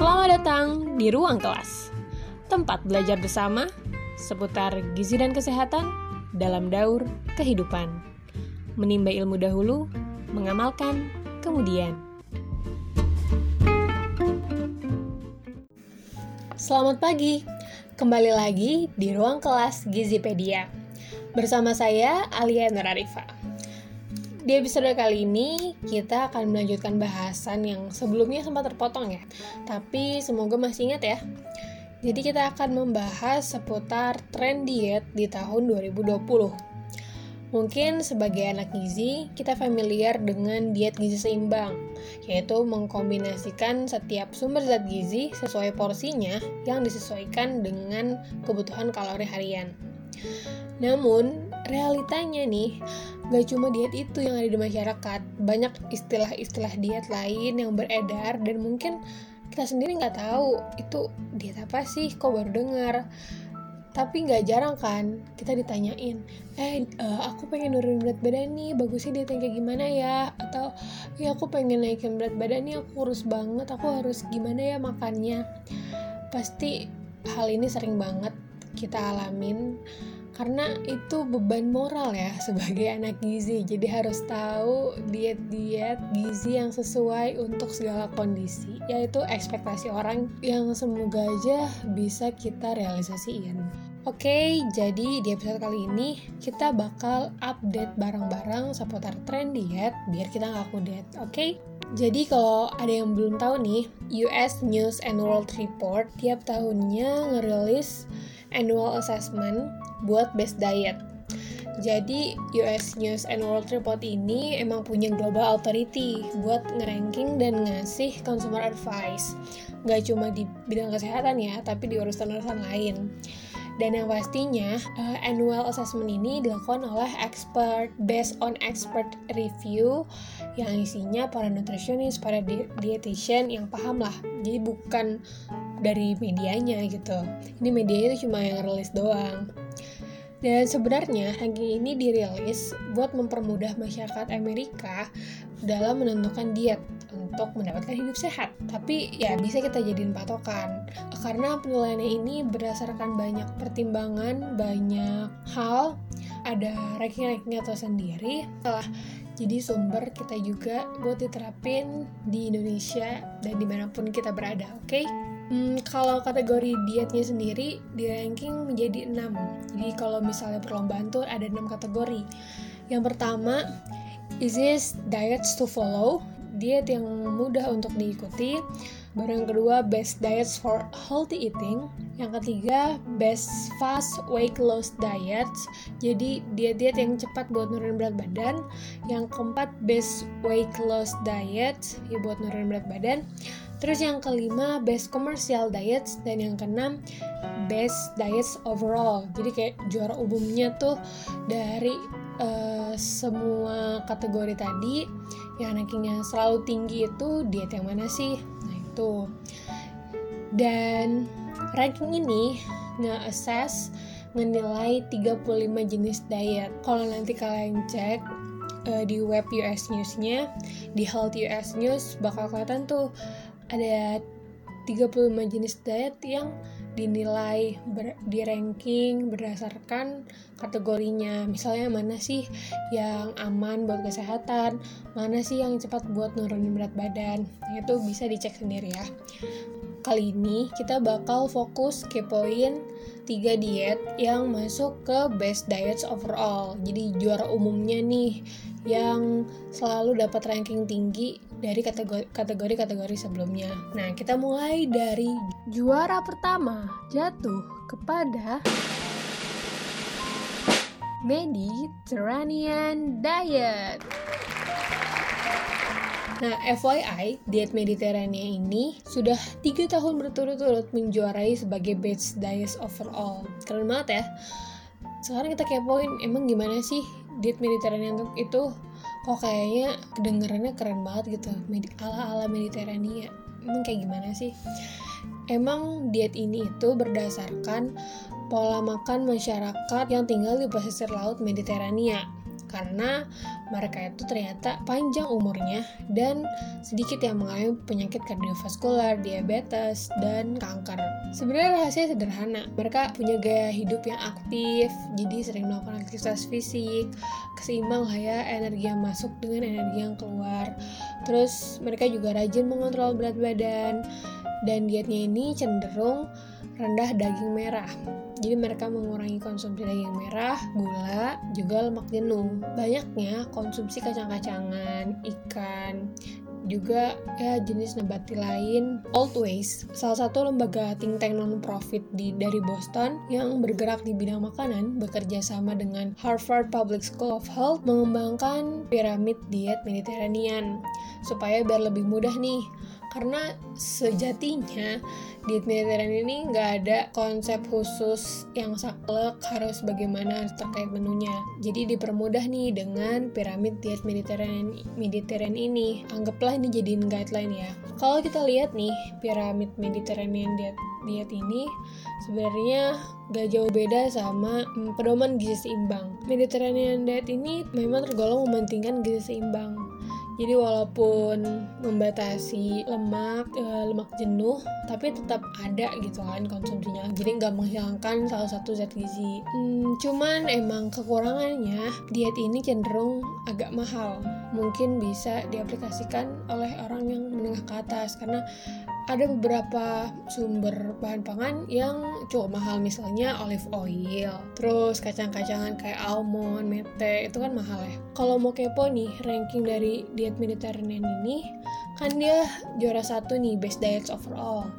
Selamat datang di ruang kelas, tempat belajar bersama seputar gizi dan kesehatan dalam daur kehidupan. Menimba ilmu dahulu, mengamalkan kemudian. Selamat pagi, kembali lagi di ruang kelas Gizipedia. Bersama saya, Alia Nurarifa. Di episode kali ini kita akan melanjutkan bahasan yang sebelumnya sempat terpotong ya. Tapi semoga masih ingat ya. Jadi kita akan membahas seputar tren diet di tahun 2020. Mungkin sebagai anak gizi, kita familiar dengan diet gizi seimbang, yaitu mengkombinasikan setiap sumber zat gizi sesuai porsinya yang disesuaikan dengan kebutuhan kalori harian. Namun, realitanya nih, gak cuma diet itu yang ada di masyarakat banyak istilah-istilah diet lain yang beredar dan mungkin kita sendiri nggak tahu itu diet apa sih kok baru dengar. Tapi nggak jarang kan kita ditanyain eh uh, aku pengen nurunin berat badan nih bagusnya diet yang kayak gimana ya? Atau ya aku pengen naikin berat badan nih aku kurus banget aku harus gimana ya makannya? Pasti hal ini sering banget kita alamin karena itu beban moral ya sebagai anak gizi jadi harus tahu diet-diet gizi yang sesuai untuk segala kondisi yaitu ekspektasi orang yang semoga aja bisa kita realisasiin Oke, okay, jadi di episode kali ini kita bakal update barang-barang seputar tren diet biar kita nggak kudet, oke? Okay? Jadi kalau ada yang belum tahu nih, US News and World Report tiap tahunnya ngerilis annual assessment buat best diet. Jadi US News and World Report ini emang punya global authority buat ngeranking dan ngasih consumer advice. Gak cuma di bidang kesehatan ya, tapi di urusan-urusan lain. Dan yang pastinya, uh, annual assessment ini dilakukan oleh expert based on expert review yang isinya para nutritionist, para di dietitian yang paham lah. Jadi bukan dari medianya gitu. Ini media itu cuma yang rilis doang. Dan sebenarnya ranking ini dirilis buat mempermudah masyarakat Amerika dalam menentukan diet untuk mendapatkan hidup sehat. Tapi ya bisa kita jadiin patokan. Karena penilaiannya ini berdasarkan banyak pertimbangan, banyak hal, ada ranking-rankingnya tersendiri. Setelah jadi sumber kita juga buat diterapin di Indonesia dan di mana pun kita berada, oke? Okay? Hmm, kalau kategori dietnya sendiri di ranking menjadi 6. Jadi kalau misalnya perlombaan tuh ada 6 kategori. Yang pertama, this diets to follow? Diet yang mudah untuk diikuti. Baru yang kedua, best diets for healthy eating. Yang ketiga, best fast weight loss diets. Jadi diet-diet yang cepat buat nurunin berat badan. Yang keempat, best weight loss diet, ya buat nurunin berat badan. Terus yang kelima best commercial diets dan yang keenam best diets overall. Jadi kayak juara umumnya tuh dari uh, semua kategori tadi yang rankingnya selalu tinggi itu diet yang mana sih? Nah itu. Dan ranking ini nge-assess ngenilai 35 jenis diet. Kalau nanti kalian cek uh, di web US News-nya, di Health US News bakal kelihatan tuh ada 35 jenis diet yang dinilai ber, di ranking berdasarkan kategorinya. Misalnya mana sih yang aman buat kesehatan? Mana sih yang cepat buat nurunin berat badan? Itu bisa dicek sendiri ya. Kali ini kita bakal fokus kepoin tiga diet yang masuk ke best diets overall. Jadi juara umumnya nih yang selalu dapat ranking tinggi dari kategori-kategori sebelumnya. Nah, kita mulai dari juara pertama jatuh kepada Mediterranean Diet. Nah, FYI, diet Mediterranean ini sudah tiga tahun berturut-turut menjuarai sebagai best diet overall. Keren banget ya. Sekarang kita kepoin, emang gimana sih diet Mediterranean itu kok kayaknya kedengarannya keren banget gitu. Ala ala Mediterania. Emang kayak gimana sih? Emang diet ini itu berdasarkan pola makan masyarakat yang tinggal di pesisir laut Mediterania. Karena mereka itu ternyata panjang umurnya dan sedikit yang mengalami penyakit kardiovaskular, diabetes, dan kanker. Sebenarnya rahasia sederhana. Mereka punya gaya hidup yang aktif, jadi sering melakukan aktivitas fisik, keseimbang ya energi yang masuk dengan energi yang keluar. Terus mereka juga rajin mengontrol berat badan dan dietnya ini cenderung rendah daging merah. Jadi mereka mengurangi konsumsi daging merah, gula, juga lemak jenuh. Banyaknya konsumsi kacang-kacangan, ikan, juga ya jenis nabati lain Ways salah satu lembaga think tank non-profit di dari Boston yang bergerak di bidang makanan bekerja sama dengan Harvard Public School of Health mengembangkan piramid diet Mediterranean supaya biar lebih mudah nih karena sejatinya di Mediterranean ini nggak ada konsep khusus yang saklek harus bagaimana terkait menunya. Jadi dipermudah nih dengan piramid diet Mediterranean Mediterranean ini. Anggaplah ini jadiin guideline ya. Kalau kita lihat nih piramid Mediterranean diet diet ini sebenarnya gak jauh beda sama hmm, pedoman gizi seimbang. Mediterranean diet ini memang tergolong mementingkan gizi seimbang jadi walaupun membatasi lemak, e, lemak jenuh, tapi tetap ada gitu kan konsumsinya. Jadi nggak menghilangkan salah satu zat gizi. Hmm, cuman emang kekurangannya diet ini cenderung agak mahal. Mungkin bisa diaplikasikan oleh orang yang menengah ke atas karena ada beberapa sumber bahan pangan yang cukup mahal misalnya olive oil terus kacang-kacangan kayak almond, mete itu kan mahal ya. Kalau mau kepo nih ranking dari diet Mediterranean ini kan dia juara satu nih best diets overall.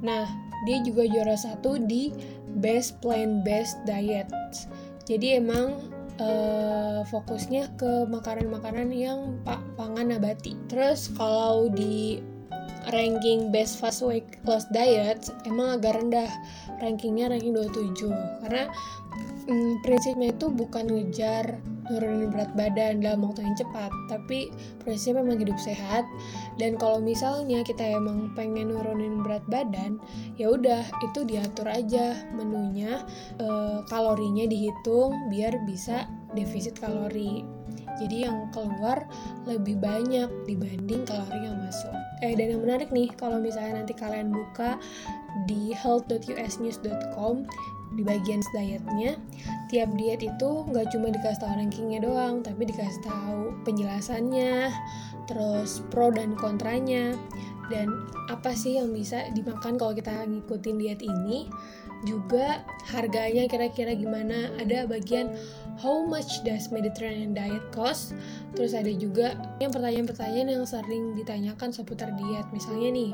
Nah dia juga juara satu di best plant based diet jadi emang uh, fokusnya ke makanan-makanan yang pak pangan nabati. Terus kalau di ranking best fast weight loss diet emang agak rendah. Rankingnya ranking 27 karena hmm, prinsipnya itu bukan ngejar nurunin berat badan dalam waktu yang cepat tapi prinsipnya memang hidup sehat. Dan kalau misalnya kita emang pengen nurunin berat badan ya udah itu diatur aja menunya e, kalorinya dihitung biar bisa defisit kalori jadi yang keluar lebih banyak dibanding kalori yang masuk. Eh dan yang menarik nih kalau misalnya nanti kalian buka di health.usnews.com di bagian dietnya tiap diet itu nggak cuma dikasih tahu rankingnya doang tapi dikasih tahu penjelasannya terus pro dan kontranya dan apa sih yang bisa dimakan kalau kita ngikutin diet ini juga harganya kira-kira gimana. Ada bagian how much does Mediterranean diet cost? Terus ada juga yang pertanyaan-pertanyaan yang sering ditanyakan seputar diet. Misalnya nih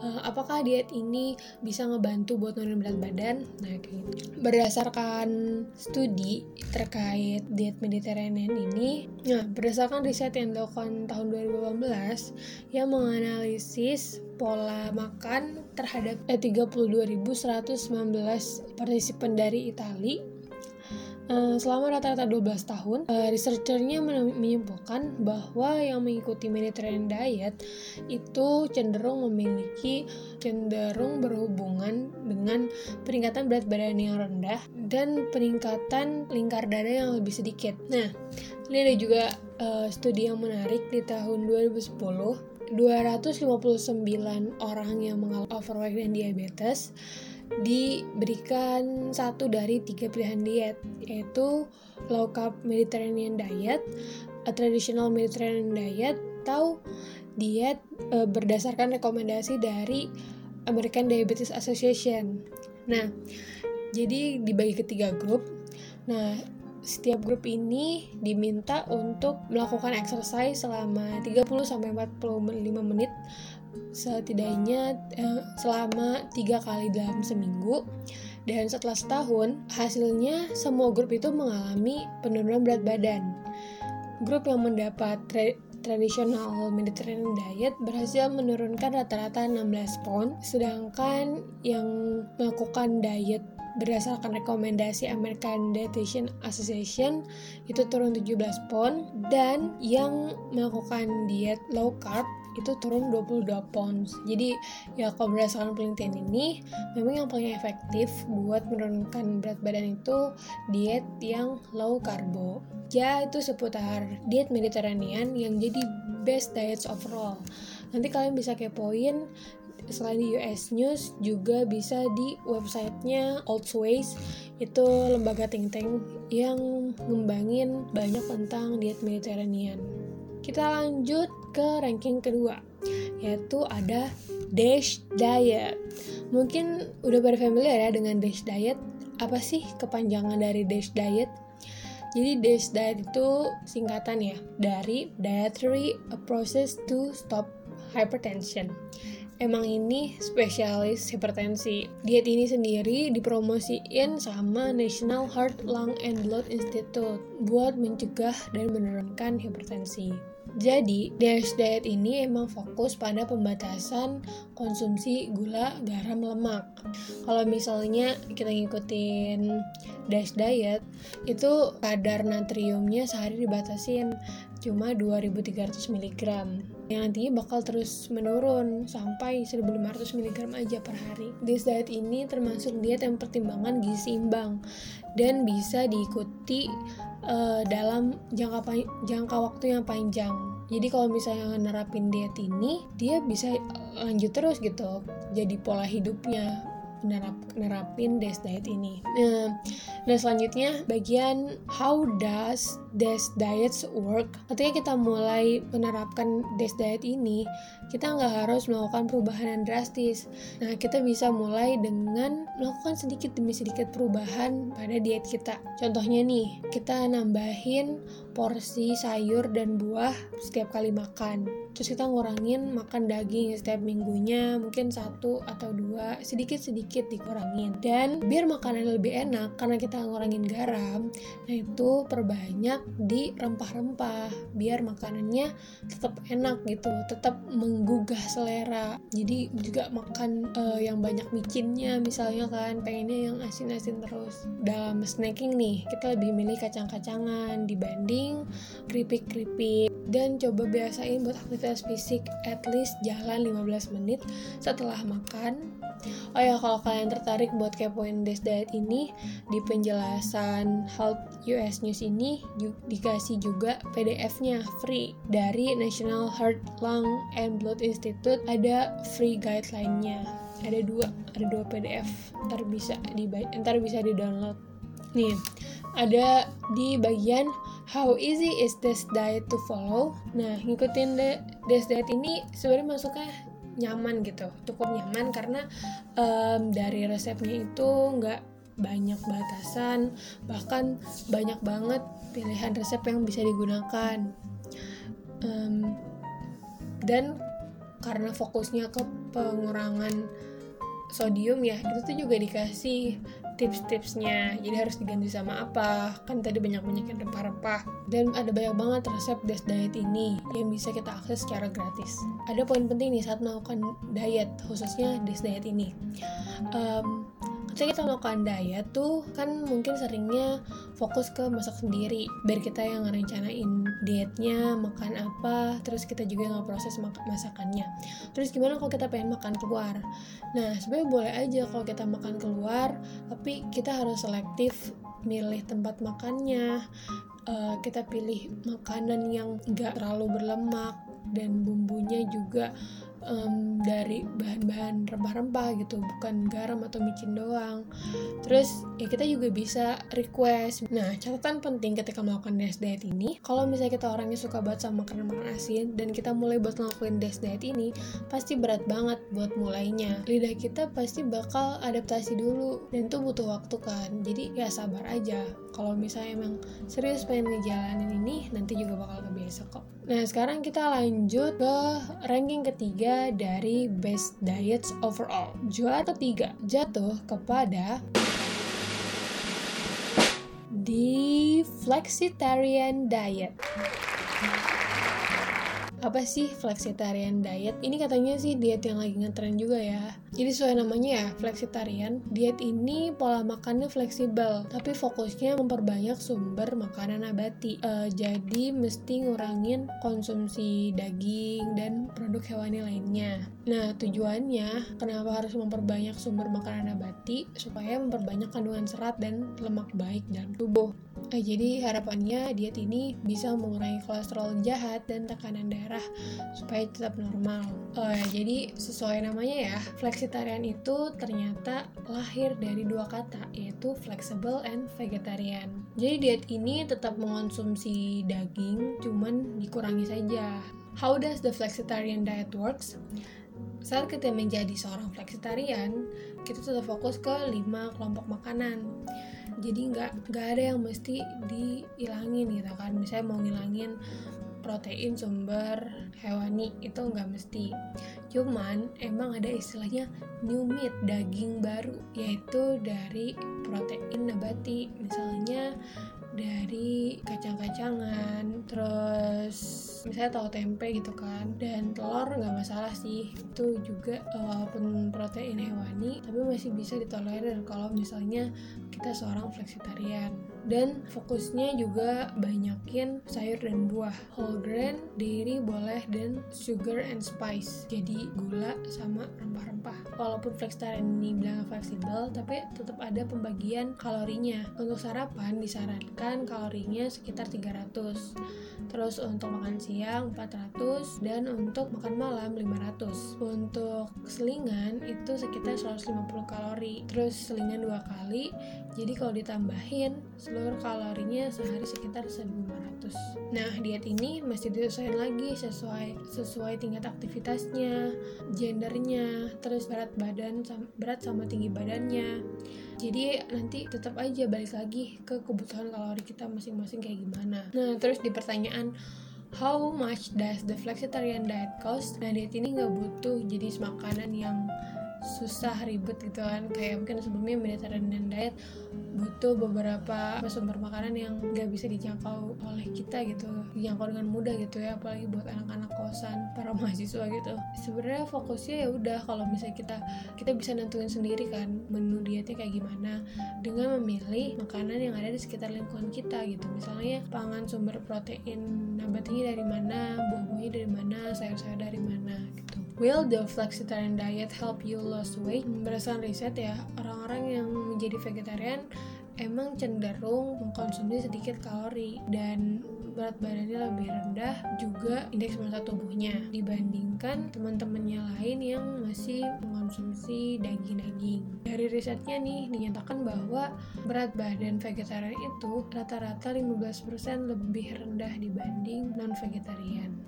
uh, apakah diet ini bisa ngebantu buat nurunin berat badan? Nah gitu. Berdasarkan studi terkait diet Mediterranean ini nah berdasarkan riset yang dilakukan tahun 2018 yang menganalisis pola makan terhadap eh, 32.119 partisipan dari Italia selama rata-rata 12 tahun, uh, researchernya menyimpulkan bahwa yang mengikuti Mediterranean diet itu cenderung memiliki cenderung berhubungan dengan peningkatan berat badan yang rendah dan peningkatan lingkar dada yang lebih sedikit. Nah, ini ada juga uh, studi yang menarik di tahun 2010 259 orang yang mengalami overweight dan diabetes diberikan satu dari tiga pilihan diet yaitu low carb Mediterranean diet, a traditional Mediterranean diet, atau diet e, berdasarkan rekomendasi dari American Diabetes Association. Nah, jadi dibagi ke tiga grup. Nah, setiap grup ini diminta untuk melakukan exercise selama 30 sampai 45 menit setidaknya eh, selama tiga kali dalam seminggu. Dan setelah setahun hasilnya semua grup itu mengalami penurunan berat badan. Grup yang mendapat tra tradisional Mediterranean diet berhasil menurunkan rata-rata 16 pound sedangkan yang melakukan diet berdasarkan rekomendasi American Dietitian Association itu turun 17 pound dan yang melakukan diet low carb itu turun 22 pounds. Jadi ya kalau berdasarkan penelitian ini, memang yang paling efektif buat menurunkan berat badan itu diet yang low carbo. Ya itu seputar diet Mediterranean yang jadi best diets overall. Nanti kalian bisa kepoin selain di US News juga bisa di websitenya Ways itu lembaga think tank yang ngembangin banyak tentang diet Mediterranean. Kita lanjut ke ranking kedua, yaitu ada Dash Diet. Mungkin udah pada familiar ya dengan Dash Diet. Apa sih kepanjangan dari Dash Diet? Jadi Dash Diet itu singkatan ya dari Dietary Process to Stop Hypertension emang ini spesialis hipertensi. Diet ini sendiri dipromosiin sama National Heart, Lung, and Blood Institute buat mencegah dan menurunkan hipertensi. Jadi, DASH diet ini emang fokus pada pembatasan konsumsi gula, garam, lemak. Kalau misalnya kita ngikutin DASH diet, itu kadar natriumnya sehari dibatasin cuma 2300 mg yang nantinya bakal terus menurun sampai 1500 mg aja per hari. This diet ini termasuk diet yang pertimbangan gizi seimbang dan bisa diikuti uh, dalam jangka jangka waktu yang panjang. Jadi kalau misalnya nerapin diet ini, dia bisa lanjut terus gitu. Jadi pola hidupnya nerap nerapin desk diet ini. Nah, nah selanjutnya bagian how does desk diets work? Ketika kita mulai menerapkan desk diet ini, kita nggak harus melakukan perubahan yang drastis. Nah, kita bisa mulai dengan melakukan sedikit demi sedikit perubahan pada diet kita. Contohnya nih, kita nambahin porsi sayur dan buah setiap kali makan. Terus kita ngurangin makan daging setiap minggunya, mungkin satu atau dua, sedikit-sedikit dikurangin. Dan biar makanan lebih enak, karena kita ngurangin garam, nah itu perbanyak di rempah-rempah, biar makanannya tetap enak gitu, tetap meng menggugah selera. Jadi juga makan uh, yang banyak micinnya misalnya kan pengennya yang asin-asin terus. Dalam snacking nih kita lebih milih kacang-kacangan dibanding keripik-keripik. Dan coba biasain buat aktivitas fisik at least jalan 15 menit setelah makan. Oh ya kalau kalian tertarik buat kepoin Des Diet ini di penjelasan Health US News ini dikasih juga PDF-nya free dari National Heart, Lung, and Blood Institute ada free guideline-nya. Ada dua, ada dua PDF. Ntar bisa di ntar bisa di download. Nih, ada di bagian How easy is this diet to follow? Nah, ngikutin this diet ini sebenarnya masuknya nyaman gitu cukup nyaman karena um, dari resepnya itu nggak banyak batasan bahkan banyak banget pilihan resep yang bisa digunakan. Um, dan karena fokusnya ke pengurangan sodium ya itu tuh juga dikasih tips-tipsnya. Jadi harus diganti sama apa? Kan tadi banyak banyakin rempah-rempah. Dan ada banyak banget resep des diet ini yang bisa kita akses secara gratis. Ada poin penting nih saat melakukan diet khususnya des diet ini. Um, ketika kita melakukan diet tuh kan mungkin seringnya fokus ke masak sendiri biar kita yang ngerencanain dietnya makan apa terus kita juga yang proses masakannya. Terus gimana kalau kita pengen makan keluar? Nah sebenarnya boleh aja kalau kita makan keluar tapi kita harus selektif milih tempat makannya. Uh, kita pilih makanan yang gak terlalu berlemak dan bumbunya juga um, dari bahan-bahan rempah-rempah gitu bukan garam atau micin doang. Terus ya kita juga bisa request. Nah catatan penting ketika melakukan dash diet ini kalau misalnya kita orangnya suka banget sama makanan-makanan asin dan kita mulai buat ngelakuin dash diet ini pasti berat banget buat mulainya. Lidah kita pasti bakal adaptasi dulu dan itu butuh waktu kan. Jadi ya sabar aja. Kalau misalnya emang serius pengen ngejalanin ini nanti juga bakal kebiasa kok nah sekarang kita lanjut ke ranking ketiga dari Best Diets Overall. Juara ketiga jatuh kepada The Flexitarian Diet. Apa sih flexitarian diet? Ini katanya sih diet yang lagi ngetren juga ya. Jadi sesuai namanya ya, flexitarian. Diet ini pola makannya fleksibel, tapi fokusnya memperbanyak sumber makanan nabati. Uh, jadi mesti ngurangin konsumsi daging dan produk hewani lainnya. Nah, tujuannya kenapa harus memperbanyak sumber makanan nabati? Supaya memperbanyak kandungan serat dan lemak baik dalam tubuh. Eh, jadi harapannya diet ini bisa mengurangi kolesterol jahat dan tekanan darah supaya tetap normal. Ya, jadi sesuai namanya ya, flexitarian itu ternyata lahir dari dua kata yaitu flexible and vegetarian. Jadi diet ini tetap mengonsumsi daging, cuman dikurangi saja. How does the flexitarian diet works? Saat kita menjadi seorang flexitarian, kita tetap fokus ke lima kelompok makanan jadi nggak nggak ada yang mesti dihilangin gitu kan misalnya mau ngilangin protein sumber hewani itu nggak mesti. Cuman emang ada istilahnya new meat daging baru yaitu dari protein nabati. Misalnya dari kacang-kacangan terus misalnya tahu tempe gitu kan dan telur nggak masalah sih. Itu juga eh, walaupun protein hewani tapi masih bisa ditolerir kalau misalnya kita seorang fleksitarian dan fokusnya juga banyakin sayur dan buah. Whole grain dairy boleh dan sugar and spice. Jadi gula sama rempah-rempah. Walaupun fleksitarian ini bilang fleksibel tapi tetap ada pembagian kalorinya. Untuk sarapan disarankan kan kalorinya sekitar 300 terus untuk makan siang 400 dan untuk makan malam 500 untuk selingan itu sekitar 150 kalori. Terus selingan dua kali. Jadi kalau ditambahin seluruh kalorinya sehari sekitar 1500 nah diet ini masih disesuaikan lagi sesuai sesuai tingkat aktivitasnya gendernya terus berat badan berat sama tinggi badannya. Jadi nanti tetap aja balik lagi ke kebutuhan kalori kita masing-masing kayak gimana. Nah terus di pertanyaan how much does the flexitarian diet cost? Nah diet ini nggak butuh jenis makanan yang susah ribet gitu kan. Kayak mungkin sebelumnya Mediterranean diet butuh beberapa sumber makanan yang nggak bisa dijangkau oleh kita gitu dijangkau dengan mudah gitu ya apalagi buat anak-anak kosan para mahasiswa gitu. Sebenarnya fokusnya ya udah kalau misalnya kita kita bisa nentuin sendiri kan menu dietnya kayak gimana dengan memilih makanan yang ada di sekitar lingkungan kita gitu. Misalnya pangan sumber protein nabatinya dari mana buah-buahnya dari mana sayur-sayur dari mana gitu Will the flexitarian diet help you lose weight? Berdasarkan riset ya, orang-orang yang menjadi vegetarian emang cenderung mengkonsumsi sedikit kalori dan berat badannya lebih rendah juga indeks massa tubuhnya dibandingkan teman-temannya lain yang masih mengonsumsi daging-daging. Dari risetnya nih dinyatakan bahwa berat badan vegetarian itu rata-rata 15% lebih rendah dibanding non-vegetarian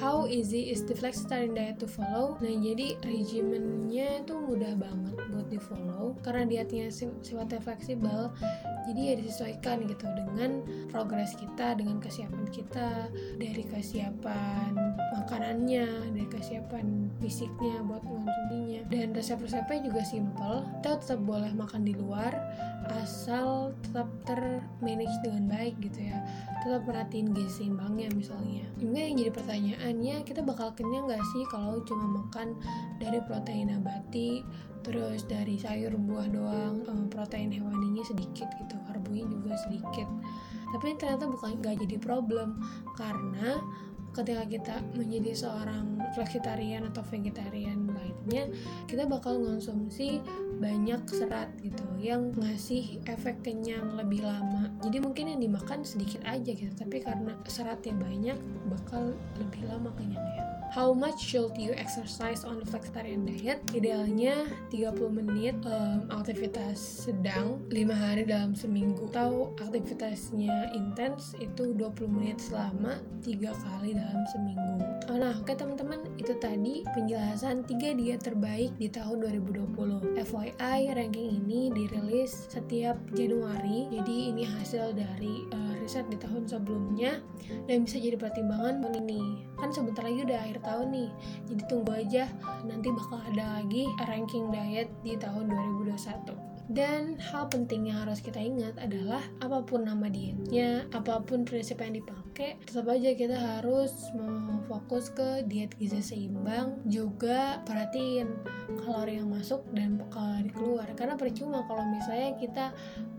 how easy is the flexitarian diet to follow? Nah jadi regimennya itu mudah banget buat di follow karena dietnya sifatnya fleksibel jadi ya disesuaikan gitu dengan progres kita dengan kesiapan kita dari kesiapan makanannya dari kesiapan fisiknya buat mengonsumsinya dan resep-resepnya juga simple kita tetap boleh makan di luar asal tetap termanage dengan baik gitu ya. Tetap perhatiin gizi seimbangnya misalnya. Juga yang jadi pertanyaannya kita bakal kenyang gak sih kalau cuma makan dari protein nabati terus dari sayur buah doang protein hewaninya sedikit gitu karbonya juga sedikit. Tapi ternyata bukan gak jadi problem karena ketika kita menjadi seorang flexitarian atau vegetarian lainnya kita bakal konsumsi banyak serat gitu yang ngasih efek kenyang lebih lama. Jadi mungkin yang dimakan sedikit aja gitu tapi karena seratnya banyak bakal lebih lama kenyangnya How much should you exercise on the flexitarian diet? Idealnya 30 menit um, aktivitas sedang 5 hari dalam seminggu atau aktivitasnya intens itu 20 menit selama 3 kali dalam seminggu. Oh, nah, oke teman-teman, itu tadi penjelasan 3 diet terbaik di tahun 2020. FYI, ranking ini dirilis setiap Januari, jadi ini hasil dari uh, riset di tahun sebelumnya dan bisa jadi pertimbangan tahun ini. Kan sebentar lagi udah akhir tahun nih jadi tunggu aja nanti bakal ada lagi ranking diet di tahun 2021 Dan hal penting yang harus kita ingat adalah apa pun nama dietnya, apa pun prinsip yang dipakai, tetap aja kita harus fokus ke diet gizi seimbang, juga perhatiin kalori yang masuk dan kalori keluar. Karena percuma kalau misalnya kita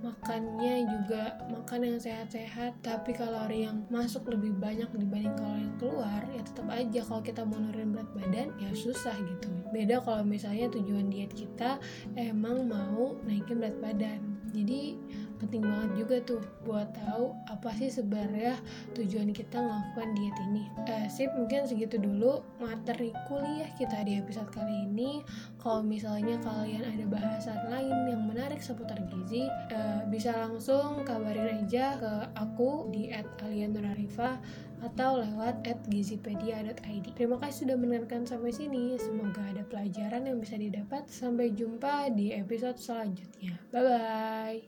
makannya juga makan yang sehat-sehat, tapi kalori yang masuk lebih banyak dibanding kalori yang keluar, ya tetap aja kalau kita mau nurunin berat badan ya susah gitu. Beda kalau misalnya tujuan diet kita emang mau naikin berat badan jadi penting banget juga tuh buat tahu apa sih sebenarnya tujuan kita melakukan diet ini. Eh, sip, mungkin segitu dulu materi kuliah kita di episode kali ini. Kalau misalnya kalian ada bahasan lain yang menarik seputar gizi, eh, bisa langsung kabarin aja ke aku di @alianurarifa atau lewat at gizipedia.id. Terima kasih sudah mendengarkan sampai sini. Semoga ada pelajaran yang bisa didapat. Sampai jumpa di episode selanjutnya. Bye-bye.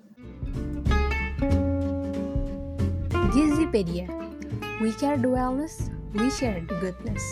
Gizipedia. We care the wellness, we share the goodness.